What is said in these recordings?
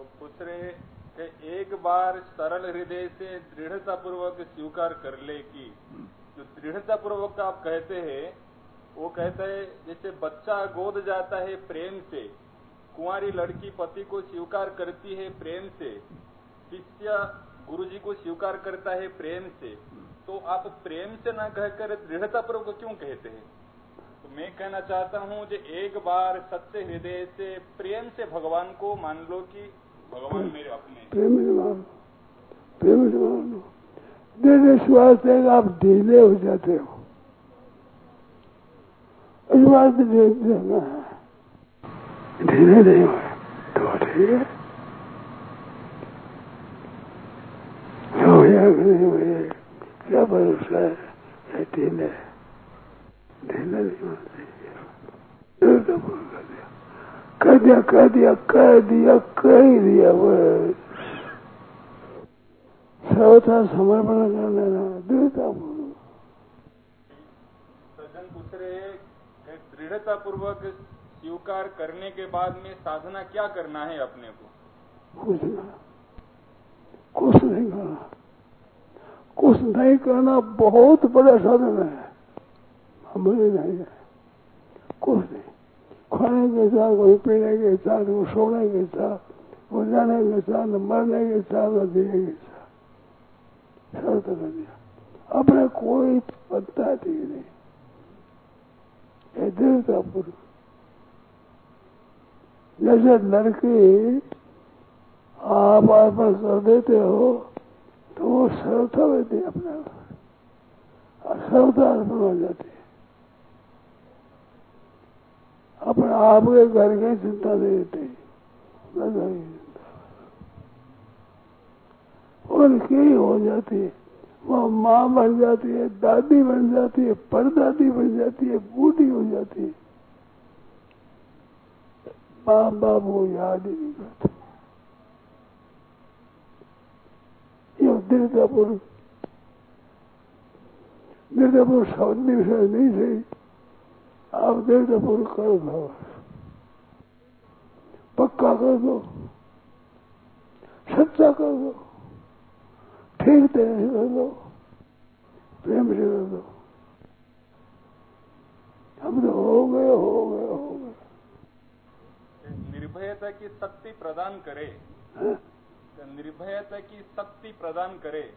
वो पूछ रहे एक बार सरल हृदय से दृढ़ता पूर्वक स्वीकार कर ले कि जो दृढ़ता पूर्वक आप कहते हैं, वो कहता है, जैसे बच्चा गोद जाता है प्रेम से, कुंवारी लड़की पति को स्वीकार करती है प्रेम से, शिष्य गुरु जी को स्वीकार करता है प्रेम से तो आप प्रेम से न कहकर दृढ़ता पूर्वक क्यों कहते हैं? तो मैं कहना चाहता हूँ, जो एक बार सच्चे हृदय से, प्रेम से भगवान को मान लो कि प्रेम प्रेम मान लो धीरे आप ढीले हो जाते हो। इस बात ढीले नहीं हुए तो ठीक है। हो या नहीं हुए क्या भरोसा है? ढीले ढीले नहीं होना चाहिए कह दिया कह दिया कह दिया कह दिया बस। सर्वथा समर्पण कर लेना दृढ़ता सज्जन पूछ रहे दृढ़ता पूर्वक स्वीकार करने के बाद में साधना क्या करना है अपने को? कुछ ना कुछ नहीं करना। कुछ नहीं करना बहुत बड़ा साधन है। हमारे नहीं है। कुछ नहीं। खाने के साथ कोई पीने के साथ वो सोने के साथ वो जाने के साथ मरने के साथ जीने के साथ शर्त कर दिया अपने कोई पत्ता ठीक नहीं। दृढ़ता पूर्व जैसे लड़की आप अर्पण कर देते हो तो वो श्रद्धा देती है अपने श्रद्धा अर्पण हो जाती है। अपने आप के घर की चिंता नहीं देती उनकी हो। जाती है? वो माँ बन जाती है, दादी बन जाती है, परदादी बन जाती है, बूढ़ी हो जाती है। माँ बाप को याद ही नहीं करते। ये दीर्घापुर शब्द विषय नहीं सही। आप दीर्घापुर कर दो। पक्का कर दो। सच्चा कर दो। ठीक तरह से कर दो। प्रेम से कर दो। हम तो हो गए हो गए हो गए। निर्भयता की शक्ति प्रदान करे। हाँ? निर्भयता की शक्ति प्रदान करे।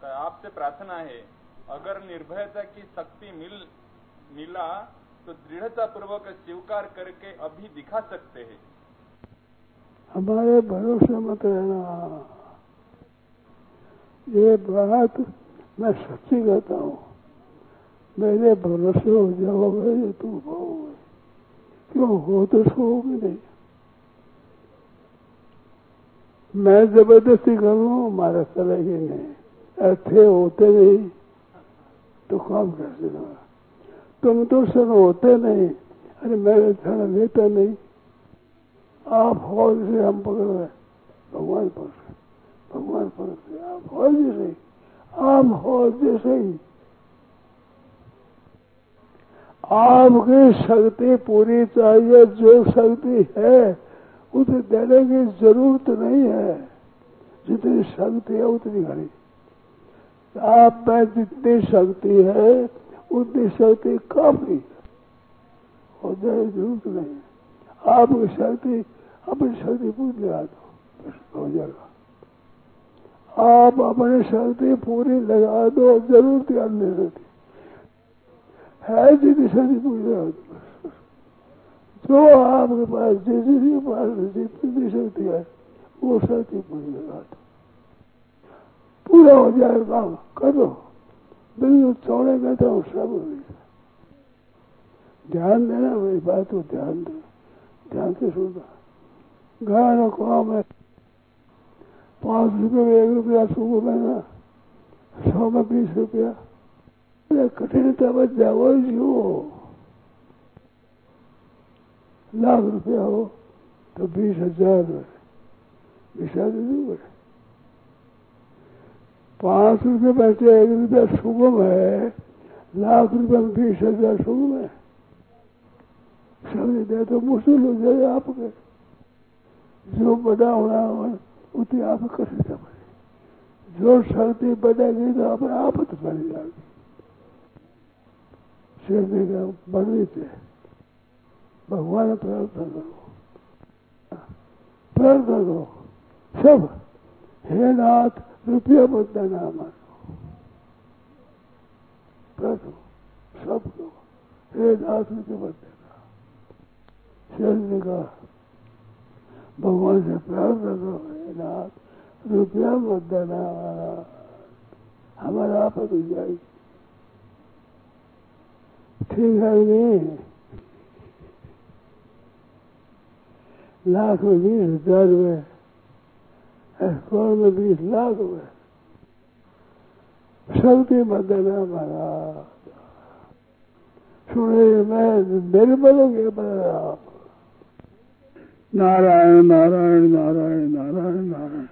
तो आपसे प्रार्थना है अगर निर्भयता की शक्ति मिल मिला तो दृढ़ता पूर्वक स्वीकार करके अभी दिखा सकते हैं। हमारे भरोसे मत रहना। ये बात मैं सच्ची कहता हूँ। मेरे भरोसे हो जाओगे ये तुम होगे क्यों? हो तो सोओगे नहीं। मैं ज़बरदस्ती करूँ हमारा चलेगी नहीं ऐसे होते नहीं तो काम कैसे होगा? तुम तो सर होते नहीं। अरे मेरे क्षण लेता नहीं। आप फौज से हम पकड़ रहे भगवान पकड़ भगवान पकड़ आप फौज से आप फौज जैसे ही आपकी शक्ति पूरी चाहिए। जो शक्ति है, उसे देने की ज़रूरत नहीं है। जितनी शक्ति है, उतनी घड़ी। आप में जितनी शक्ति है उतनी शक्ति काफ़ी है और देने ज़रूरत नहीं आपकी शक्ति अपनी शक्ति पूरी लगा दो हो जाएगा। आप अपनी शक्ति पूरी लगा दो ज़रूर ध्यान नहीं रहती है जितनी शक्ति पूरी लगा दो जो आपके पास जिसके पास जितनी शक्ति है वो शक्ति पूरी लगा दो पूरा हो जाए काम करो। बिल्कुल चौड़े कहता हूँ सब ध्यान देना मेरी बात को ध्यान दे ध्यान से सुनना गाय काम है पाँच रुपये में एक रुपया सुबह महीना सौ में बीस रुपया कठिनता बच जाओ जो लाख रुपया हो तो बीस हज़ार बीस हज़ार दूँगे पाँच रुपये बचे एक रुपया सुगम है, लाख रुपये में बीस हज़ार सुगम है। समझ दे तो मुश्किल हो जाए आपके। जो बड़ा होना उतनी आप कष्ट पड़े जो शक्ति बढ़ेगी तो आप तो बढ़ जाएगी शक्ति का बढ़नी थे भगवान प्रार्थना करो। प्रार्थना करो। सब हे नाथ रुपया मत देना मानो प्रार्थना सब करो हे नाथ रुपया मत देना शेर ने कहा, भगवान से प्रार्थना करो हे नाथ रुपया मत देना हमारा आपत हो जाएगी ठीक है नहीं? लाख में बीस हज़ार रुपये करोड़ में बीस लाख रुपए सबके मत महाराज सुने मैं निर्मल हो गया नारायण नारायण नारायण नारायण नारायण।